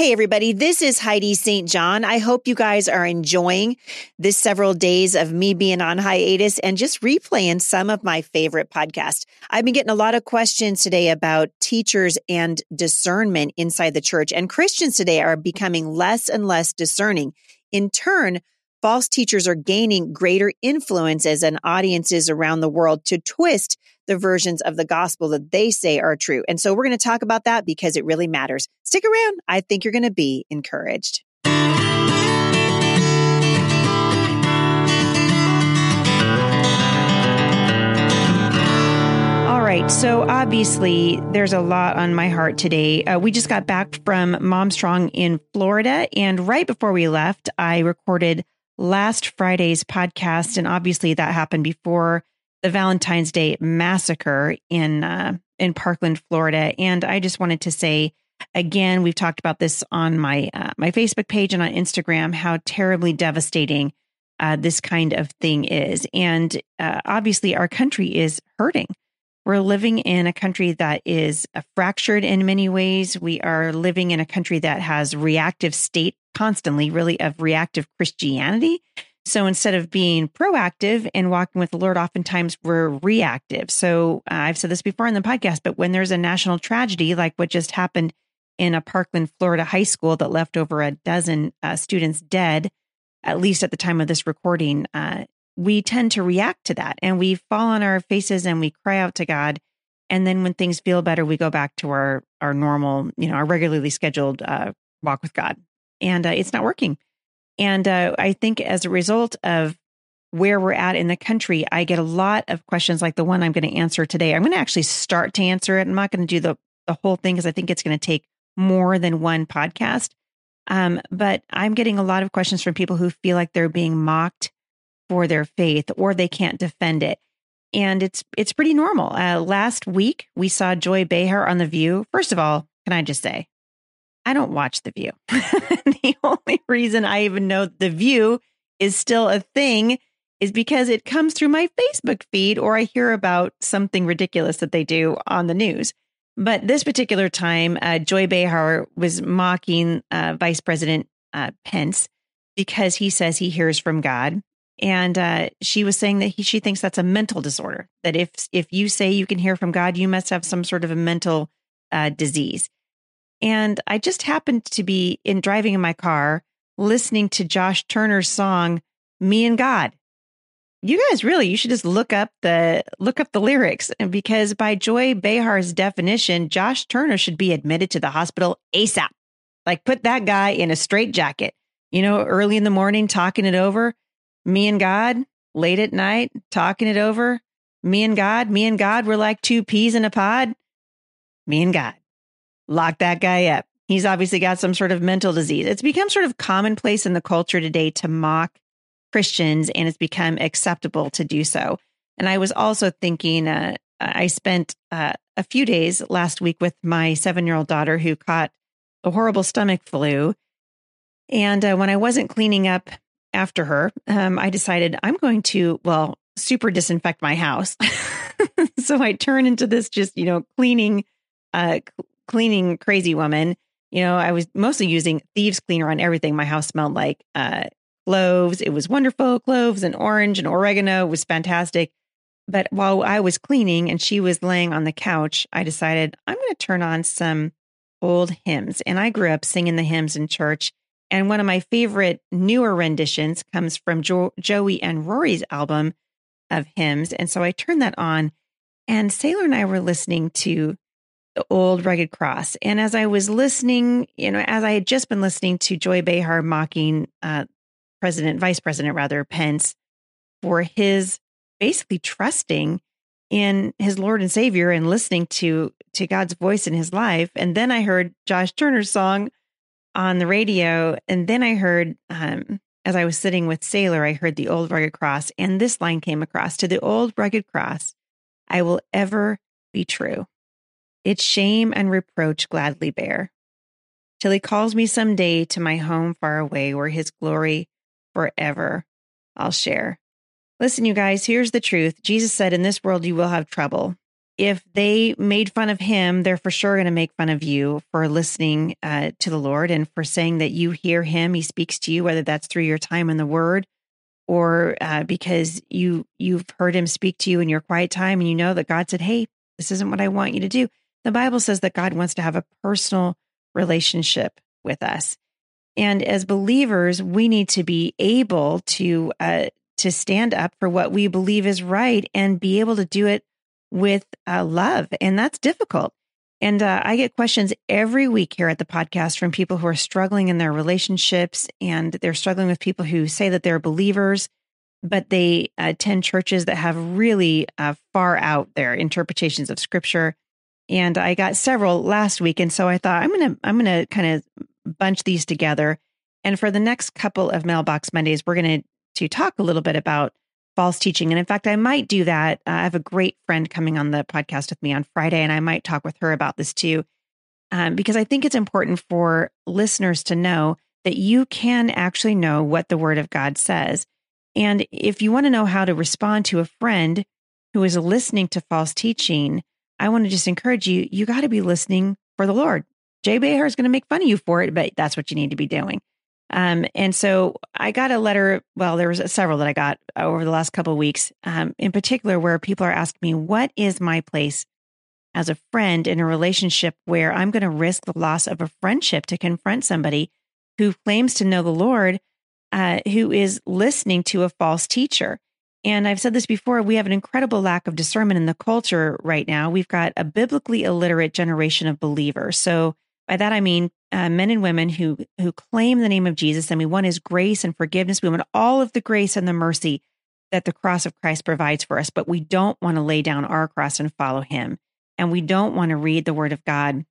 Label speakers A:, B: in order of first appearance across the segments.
A: Hey, everybody, this is Heidi St. John. I hope you guys are enjoying this several days of me being on hiatus and just replaying some of my favorite podcasts. I've been getting a lot of questions today about teachers and discernment inside the church, and Christians today are becoming less and less discerning. In turn, false teachers are gaining greater influences and audiences around the world to twist the versions of the gospel that they say are true. And so we're going to talk about that because it really matters. Stick around. I think you're going to be encouraged. All right. So obviously, there's a lot on my heart today. Uh, we just got back from Mom Strong in Florida. And right before we left, I recorded last Friday's podcast. And obviously, that happened before the Valentine's Day massacre in uh, in Parkland, Florida. And I just wanted to say again, we've talked about this on my uh, my Facebook page and on Instagram how terribly devastating uh, this kind of thing is. And uh, obviously, our country is hurting. We're living in a country that is uh, fractured in many ways. We are living in a country that has reactive state constantly, really of reactive Christianity so instead of being proactive and walking with the Lord, oftentimes we're reactive. So uh, I've said this before in the podcast, but when there's a national tragedy like what just happened in a Parkland, Florida high school that left over a dozen uh, students dead, at least at the time of this recording, uh, we tend to react to that and we fall on our faces and we cry out to God. And then when things feel better, we go back to our our normal, you know, our regularly scheduled uh, walk with God, and uh, it's not working. And uh, I think as a result of where we're at in the country, I get a lot of questions like the one I'm going to answer today. I'm going to actually start to answer it. I'm not going to do the, the whole thing because I think it's going to take more than one podcast. Um, but I'm getting a lot of questions from people who feel like they're being mocked for their faith or they can't defend it. And it's it's pretty normal. Uh, last week we saw Joy Behar on The View. First of all, can I just say, I don't watch The View. the only reason I even know The View is still a thing is because it comes through my Facebook feed or I hear about something ridiculous that they do on the news. But this particular time, uh, Joy Behar was mocking uh, Vice President uh, Pence because he says he hears from God. And uh, she was saying that he, she thinks that's a mental disorder. That if if you say you can hear from God, you must have some sort of a mental uh, disease. And I just happened to be in driving in my car listening to Josh Turner's song Me and God. You guys really you should just look up the look up the lyrics because by Joy Behar's definition, Josh Turner should be admitted to the hospital ASAP. Like put that guy in a straight jacket. You know, early in the morning talking it over, me and God, late at night talking it over, me and God, me and God were like two peas in a pod. Me and God lock that guy up. He's obviously got some sort of mental disease. It's become sort of commonplace in the culture today to mock Christians, and it's become acceptable to do so. And I was also thinking, uh, I spent uh, a few days last week with my seven year old daughter who caught a horrible stomach flu. And uh, when I wasn't cleaning up after her, um, I decided I'm going to, well, super disinfect my house. so I turn into this just, you know, cleaning, uh, cleaning crazy woman. You know, I was mostly using thieves cleaner on everything. My house smelled like uh, cloves. It was wonderful. Cloves and orange and oregano was fantastic. But while I was cleaning and she was laying on the couch, I decided I'm going to turn on some old hymns. And I grew up singing the hymns in church. And one of my favorite newer renditions comes from jo- Joey and Rory's album of hymns. And so I turned that on. And Sailor and I were listening to the old rugged cross. And as I was listening, you know, as I had just been listening to Joy Behar mocking uh, President, Vice President rather, Pence for his basically trusting in his Lord and Savior and listening to to God's voice in his life. And then I heard Josh Turner's song on the radio, and then I heard um, as I was sitting with Sailor, I heard the old rugged cross, and this line came across: "To the old rugged cross, I will ever be true." Its shame and reproach gladly bear, till he calls me some day to my home far away, where his glory forever I'll share. Listen, you guys, here's the truth. Jesus said, In this world you will have trouble. if they made fun of him, they're for sure going to make fun of you for listening uh, to the Lord and for saying that you hear him, he speaks to you, whether that's through your time in the Word or uh, because you you've heard him speak to you in your quiet time and you know that God said, "Hey, this isn't what I want you to do." The Bible says that God wants to have a personal relationship with us. And as believers, we need to be able to uh, to stand up for what we believe is right and be able to do it with uh, love, and that's difficult. And uh, I get questions every week here at the podcast from people who are struggling in their relationships and they're struggling with people who say that they're believers, but they attend churches that have really uh, far out their interpretations of scripture. And I got several last week. And so I thought I'm to, I'm to kind of bunch these together. And for the next couple of mailbox Mondays, we're to, to talk a little bit about false teaching. And in fact, I might do that. Uh, I have a great friend coming on the podcast with me on Friday, and I might talk with her about this too, um, because I think it's important for listeners to know that you can actually know what the Word of God says. And if you want to know how to respond to a friend who is listening to false teaching, I want to just encourage you, you got to be listening for the Lord. Joy Behar is going to make fun of you for it, but that's what you need to be doing. Um, and so I got a letter. Well, there was several that I got over the last couple of weeks, um, in particular, where people are asking me, "What is my place as a friend in a relationship where I'm going to risk the loss of a friendship to confront somebody who claims to know the Lord, uh, who is listening to a false teacher?" And I've said this before, we have an incredible lack of discernment in the culture right now. We've got a biblically illiterate generation of believers. So by that I mean uh, men and women who who claim the name of Jesus, and we want His grace and forgiveness. We want all of the grace and the mercy that the cross of Christ provides for us, but we don't want to lay down our cross and follow Him, and we don't want to read the Word of God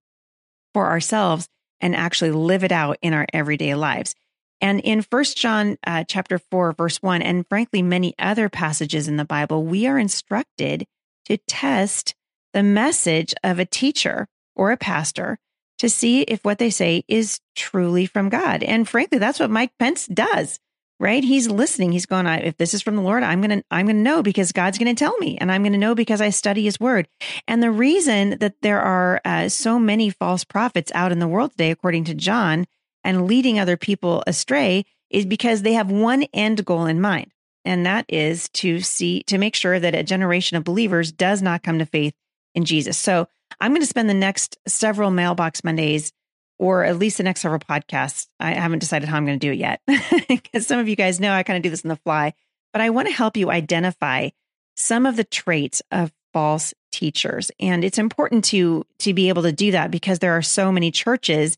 A: for ourselves and actually live it out in our everyday lives. And in First John uh, chapter four, verse one, and frankly many other passages in the Bible, we are instructed to test the message of a teacher or a pastor to see if what they say is truly from God. And frankly, that's what Mike Pence does, right? He's listening. He's going, if this is from the Lord, I'm going to, I'm going to know because God's going to tell me and I'm going to know because I study his word. And the reason that there are uh, so many false prophets out in the world today, according to John, and leading other people astray is because they have one end goal in mind. And that is to see, to make sure that a generation of believers does not come to faith in Jesus. So I'm going to spend the next several mailbox Mondays or at least the next several podcasts. I haven't decided how I'm going to do it yet because some of you guys know I kind of do this on the fly, but I want to help you identify some of the traits of false teachers. And it's important to to be able to do that because there are so many churches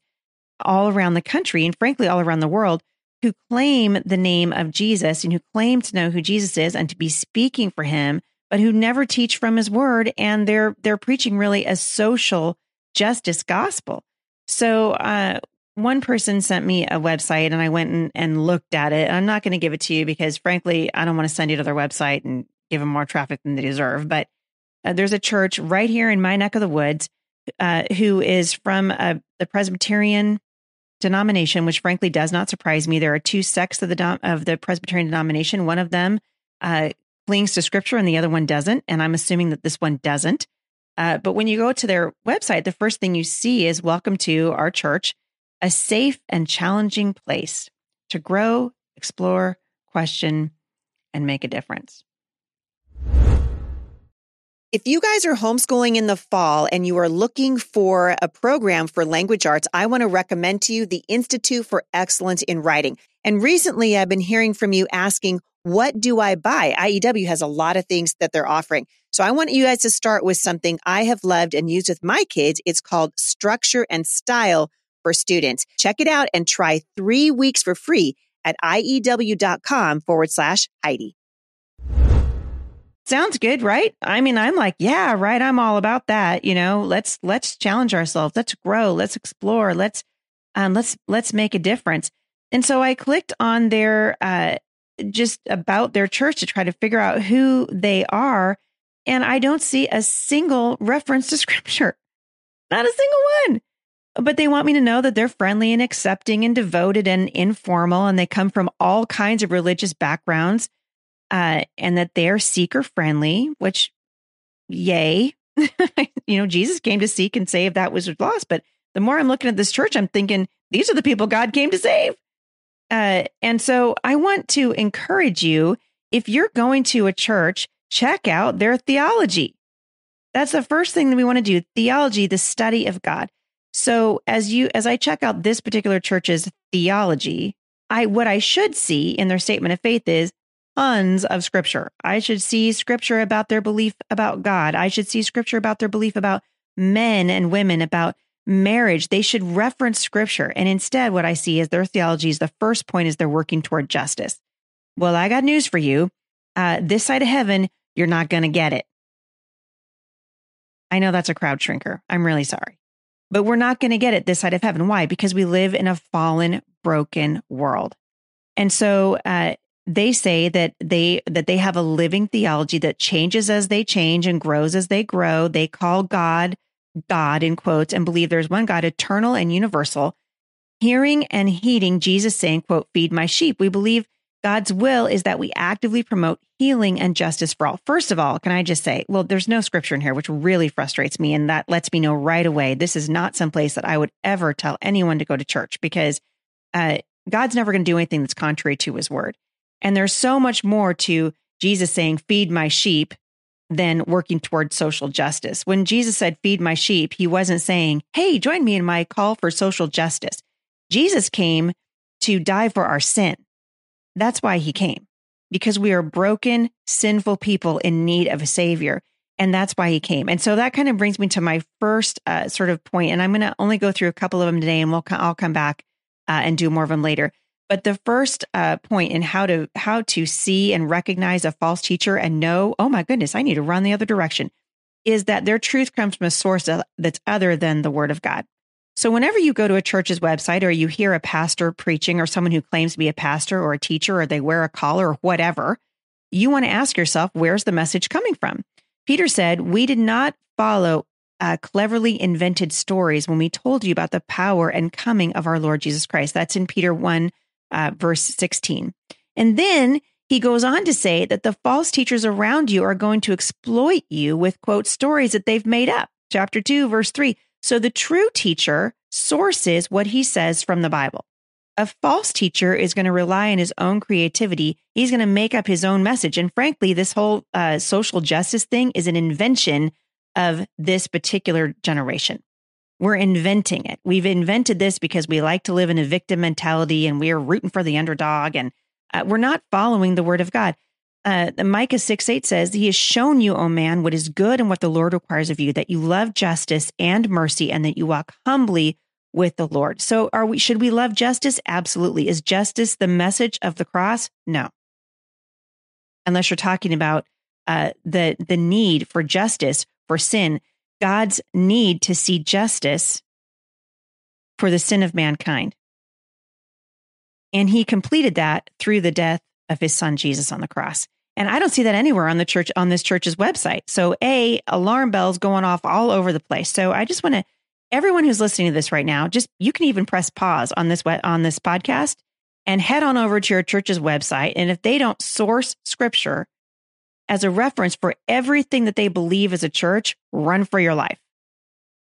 A: all around the country and frankly all around the world who claim the name of Jesus and who claim to know who Jesus is and to be speaking for him but who never teach from his word and they're they're preaching really a social justice gospel. So uh, one person sent me a website and I went and, and looked at it. I'm not going to give it to you because frankly, I don't want to send you to their website and give them more traffic than they deserve. But uh, there's a church right here in my neck of the woods uh, who is from uh, the Presbyterian denomination, which frankly does not surprise me. There are two sects of the of the Presbyterian denomination. One of them uh, clings to scripture and the other one doesn't. And I'm assuming that this one doesn't. Uh, but when you go to their website, the first thing you see is welcome to our church, a safe and challenging place to grow, explore, question, and make a difference. If you guys are homeschooling in the fall and you are looking for a program for language arts, I want to recommend to you the Institute for Excellence in Writing. And recently I've been hearing from you asking, what do I buy? IEW has a lot of things that they're offering. So I want you guys to start with something I have loved and used with my kids. It's called Structure and Style for Students. Check it out and try three weeks for free at IEW.com forward slash Heidi. Sounds good, right? I mean, I'm like, yeah, right. I'm all about that. You know, let's, let's challenge ourselves. Let's grow. Let's explore. Let's, um, let's, let's make a difference. And so I clicked on their, uh, just about their church to try to figure out who they are. And I don't see a single reference to scripture, not a single one. But they want me to know that they're friendly and accepting and devoted and informal, and they come from all kinds of religious backgrounds, uh, and that they're seeker friendly, which, yay, you know, Jesus came to seek and save that which was lost. But the more I'm looking at this church, I'm thinking these are the people God came to save. Uh, and so I want to encourage you if you're going to a church, check out their theology. That's the first thing that we want to do theology, the study of God. So as you as I check out this particular church's theology, I what I should see in their statement of faith is tons of scripture. I should see scripture about their belief about God. I should see scripture about their belief about men and women, about marriage. They should reference scripture. And instead, what I see is their theology is the first point is they're working toward justice. Well, I got news for you. Uh, this side of heaven, you're not going to get it. I know that's a crowd shrinker. I'm really sorry. But we're not going to get it this side of heaven. Why? Because we live in a fallen, broken world. And so uh, they say that they that they have a living theology that changes as they change and grows as they grow. They call God God in quotes and believe there's one God, eternal and universal. Hearing and heeding Jesus saying, quote, feed my sheep. We believe God's will is that we actively promote healing and justice for all. First of all, can I just say, well, there's no scripture in here, which really frustrates me. And that lets me know right away this is not some place that I would ever tell anyone to go to church because uh, God's never going to do anything that's contrary to his word. And there's so much more to Jesus saying, feed my sheep than working toward social justice. When Jesus said, feed my sheep, he wasn't saying, hey, join me in my call for social justice. Jesus came to die for our sin. That's why he came, because we are broken, sinful people in need of a savior. And that's why he came. And so that kind of brings me to my first uh, sort of point, And I'm going to only go through a couple of them today and we'll, I'll come back uh, and do more of them later. But the first uh, point in how to how to see and recognize a false teacher and know, oh my goodness, I need to run the other direction, is that their truth comes from a source that's other than the Word of God. So whenever you go to a church's website or you hear a pastor preaching or someone who claims to be a pastor or a teacher or they wear a collar or whatever, you want to ask yourself, where's the message coming from? Peter said, We did not follow uh, cleverly invented stories when we told you about the power and coming of our Lord Jesus Christ. That's in Peter 1 uh, verse 16. And then he goes on to say that the false teachers around you are going to exploit you with, quote, stories that they've made up. Chapter 2, verse 3. So the true teacher sources what he says from the Bible. A false teacher is going to rely on his own creativity. He's going to make up his own message. And frankly, this whole uh, social justice thing is an invention of this particular generation. We're inventing it. We've invented this because we like to live in a victim mentality and we are rooting for the underdog. And uh, we're not following the word of God. Uh, Micah 6 8 says, He has shown you, O man, what is good and what the Lord requires of you, that you love justice and mercy, and that you walk humbly with the Lord. So are we should we love justice? Absolutely. Is justice the message of the cross? No. Unless you're talking about uh, the the need for justice for sin God's need to see justice for the sin of mankind. And he completed that through the death of his son Jesus on the cross. And I don't see that anywhere on the church on this church's website. So a alarm bells going off all over the place. So I just want to everyone who's listening to this right now, just you can even press pause on this on this podcast and head on over to your church's website and if they don't source scripture as a reference for everything that they believe as a church, run for your life.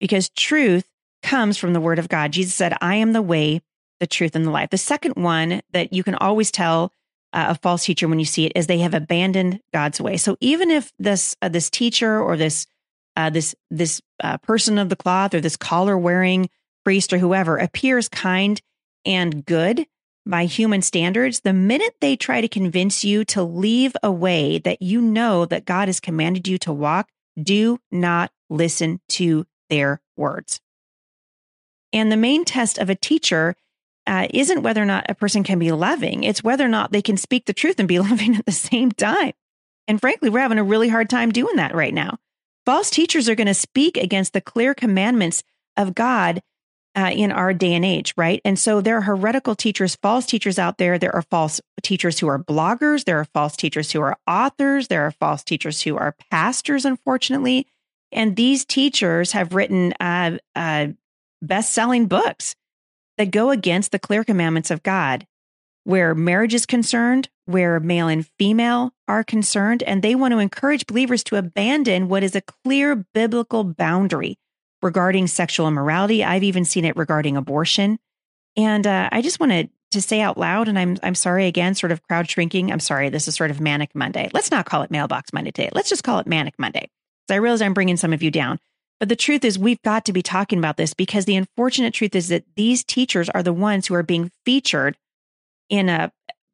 A: Because truth comes from the word of God. Jesus said, I am the way, the truth, and the life. The second one that you can always tell uh, a false teacher when you see it is they have abandoned God's way. So even if this uh, this teacher or this uh, this this uh, person of the cloth or this collar wearing priest or whoever appears kind and good, by human standards, the minute they try to convince you to leave a way that you know that God has commanded you to walk, do not listen to their words. And the main test of a teacher uh, isn't whether or not a person can be loving, it's whether or not they can speak the truth and be loving at the same time. And frankly, we're having a really hard time doing that right now. False teachers are going to speak against the clear commandments of God uh, in our day and age, right? And so there are heretical teachers, false teachers out there. There are false teachers who are bloggers. There are false teachers who are authors. There are false teachers who are pastors, unfortunately. And these teachers have written uh, uh, best selling books that go against the clear commandments of God. where marriage is concerned, where male and female are concerned, and they want to encourage believers to abandon what is a clear biblical boundary regarding sexual immorality. I've even seen it regarding abortion. And uh, I just want to say out loud, and I'm I'm sorry again, sort of crowd shrinking. I'm sorry, this is sort of manic Monday. Let's not call it mailbox Monday today. Let's just call it manic Monday. So I realize I'm bringing some of you down. But the truth is, we've got to be talking about this because the unfortunate truth is that these teachers are the ones who are being featured in a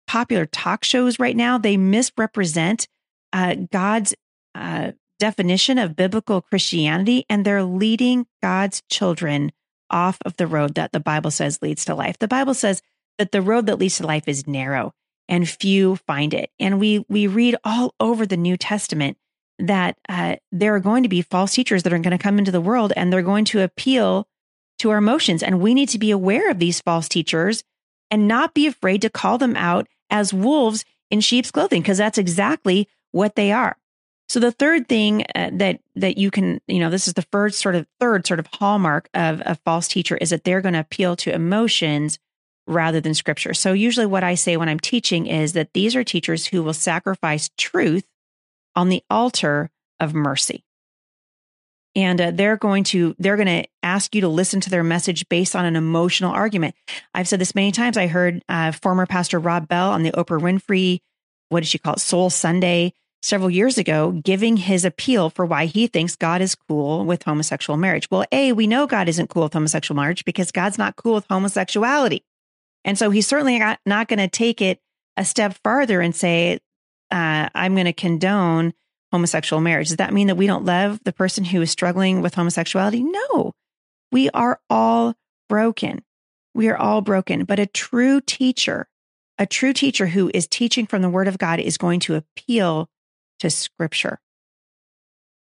A: popular talk shows right now. They misrepresent uh, God's uh, definition of biblical Christianity, and they're leading God's children off of the road that the Bible says leads to life. The Bible says that the road that leads to life is narrow and few find it. And we we read all over the New Testament that uh, there are going to be false teachers that are going to come into the world and they're going to appeal to our emotions. And we need to be aware of these false teachers and not be afraid to call them out as wolves in sheep's clothing, because that's exactly what they are. So the third thing uh, that that you can, you know, this is the first sort of third sort of hallmark of a false teacher is that they're going to appeal to emotions rather than scripture. So usually what I say when I'm teaching is that these are teachers who will sacrifice truth on the altar of mercy. And uh, they're going to they're going to ask you to listen to their message based on an emotional argument. I've said this many times. I heard uh, former pastor Rob Bell on the Oprah Winfrey, what did she call it, Soul Sunday, several years ago, giving his appeal for why he thinks God is cool with homosexual marriage. Well, a we know God isn't cool with homosexual marriage because God's not cool with homosexuality, and so he's certainly not going to take it a step farther and say uh, I'm going to condone homosexual marriage. Does that mean that we don't love the person who is struggling with homosexuality? No, we are all broken. We are all broken. But a true teacher, a true teacher who is teaching from the word of God is going to appeal to scripture.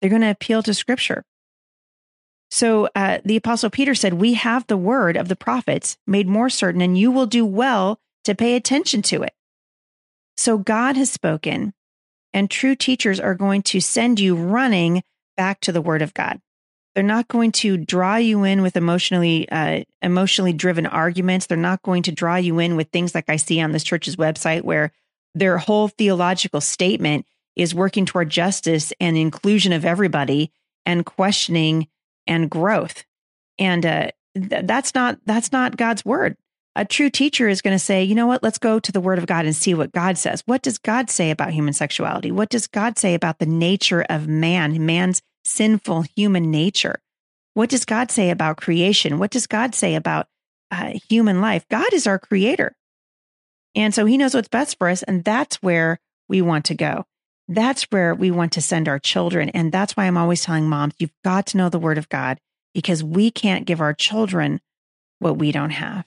A: They're going to appeal to scripture. So uh, the apostle Peter said, We have the word of the prophets made more certain, and you will do well to pay attention to it. So God has spoken, and true teachers are going to send you running back to the Word of God. They're not going to draw you in with emotionally uh, emotionally driven arguments. They're not going to draw you in with things like I see on this church's website, where their whole theological statement is working toward justice and inclusion of everybody and questioning and growth. And uh, th- that's not that's not God's word a true teacher is going to say, you know what, let's go to the word of God and see what God says. What does God say about human sexuality? What does God say about the nature of man, man's sinful human nature? What does God say about creation? What does God say about uh, human life? God is our creator. And so he knows what's best for us. And that's where we want to go. That's where we want to send our children. And that's why I'm always telling moms, you've got to know the word of God because we can't give our children what we don't have.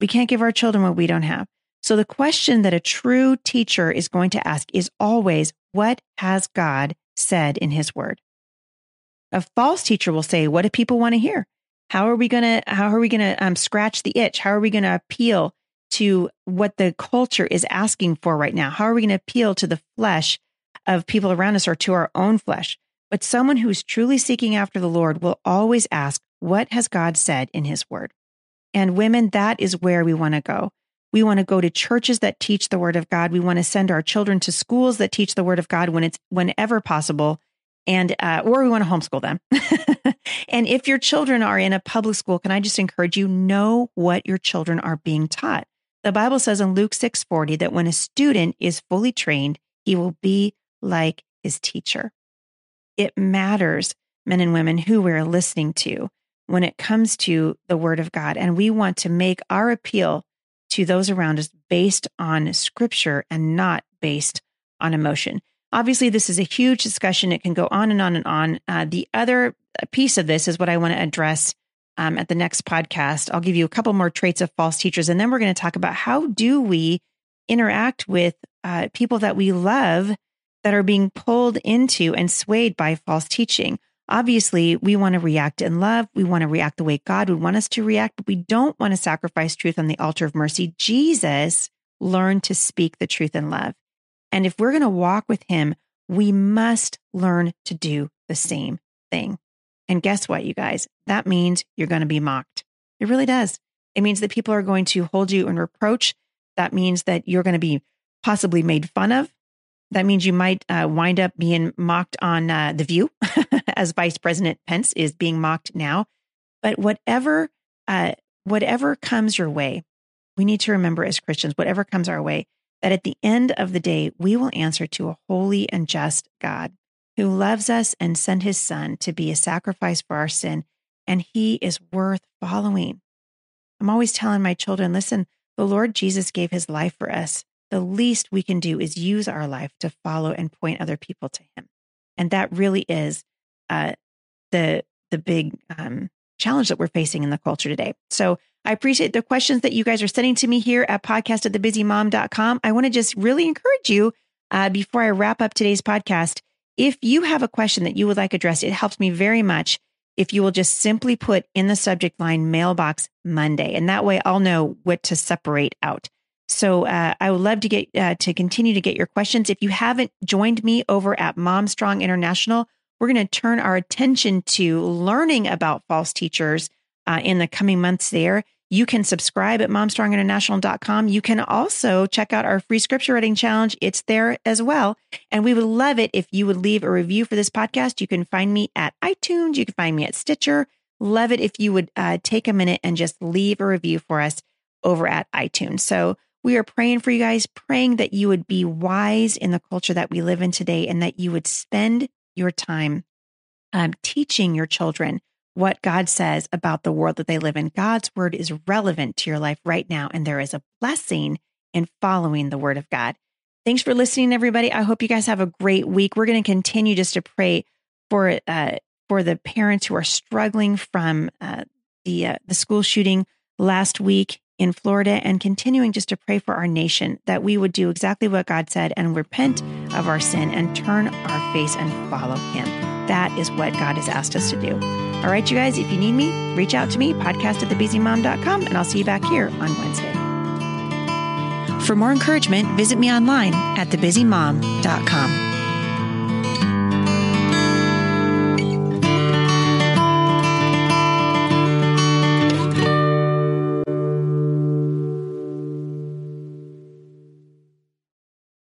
A: We can't give our children what we don't have. So the question that a true teacher is going to ask is always, what has God said in his word? A false teacher will say, what do people want to hear? How are we going to, how are we going to um, scratch the itch? How are we going to appeal to what the culture is asking for right now? How are we going to appeal to the flesh of people around us or to our own flesh? But someone who is truly seeking after the Lord will always ask, what has God said in his word? And women, that is where we want to go. We want to go to churches that teach the word of God. We want to send our children to schools that teach the word of God when it's whenever possible. And, uh, or we want to homeschool them. and if your children are in a public school, can I just encourage you, know what your children are being taught. The Bible says in Luke 6:40 that when a student is fully trained, he will be like his teacher. It matters, men and women, who we're listening to when it comes to the word of God. And we want to make our appeal to those around us based on scripture and not based on emotion. Obviously, this is a huge discussion. It can go on and on and on. Uh, the other piece of this is what I want to address um, at the next podcast. I'll give you a couple more traits of false teachers, and then we're going to talk about how do we interact with uh, people that we love that are being pulled into and swayed by false teaching. Obviously, we want to react in love. We want to react the way God would want us to react, but we don't want to sacrifice truth on the altar of mercy. Jesus learned to speak the truth in love. And if we're going to walk with him, we must learn to do the same thing. And guess what, you guys? That means you're going to be mocked. It really does. It means that people are going to hold you in reproach. That means that you're going to be possibly made fun of. That means you might uh, wind up being mocked on uh, The View, as Vice President Pence is being mocked now. But whatever, uh, whatever comes your way, we need to remember as Christians, whatever comes our way, that at the end of the day, we will answer to a holy and just God who loves us and sent his son to be a sacrifice for our sin. And he is worth following. I'm always telling my children listen, the Lord Jesus gave his life for us. The least we can do is use our life to follow and point other people to him. And that really is uh, the the big um, challenge that we're facing in the culture today. So I appreciate the questions that you guys are sending to me here at podcast at thebusymom.com. I want to just really encourage you uh, before I wrap up today's podcast. If you have a question that you would like addressed, it helps me very much if you will just simply put in the subject line mailbox Monday. And that way I'll know what to separate out. So uh, I would love to get uh, to continue to get your questions. If you haven't joined me over at Mom Strong International, we're going to turn our attention to learning about false teachers uh, in the coming months there. You can subscribe at momstronginternational.com. You can also check out our free scripture reading challenge. It's there as well. And we would love it if you would leave a review for this podcast. You can find me at iTunes. You can find me at Stitcher. Love it if you would uh, take a minute and just leave a review for us over at iTunes. So we are praying for you guys, praying that you would be wise in the culture that we live in today and that you would spend your time um, teaching your children what God says about the world that they live in. God's word is relevant to your life right now, and there is a blessing in following the word of God. Thanks for listening, everybody. I hope you guys have a great week. We're going to continue just to pray for uh, for the parents who are struggling from uh, the uh, the school shooting last week in Florida, and continuing just to pray for our nation that we would do exactly what God said and repent of our sin and turn our face and follow Him. That is what God has asked us to do. All right, you guys, if you need me, reach out to me, podcast at thebusymom.com, and I'll see you back here on Wednesday. For more encouragement, visit me online at thebusymom.com.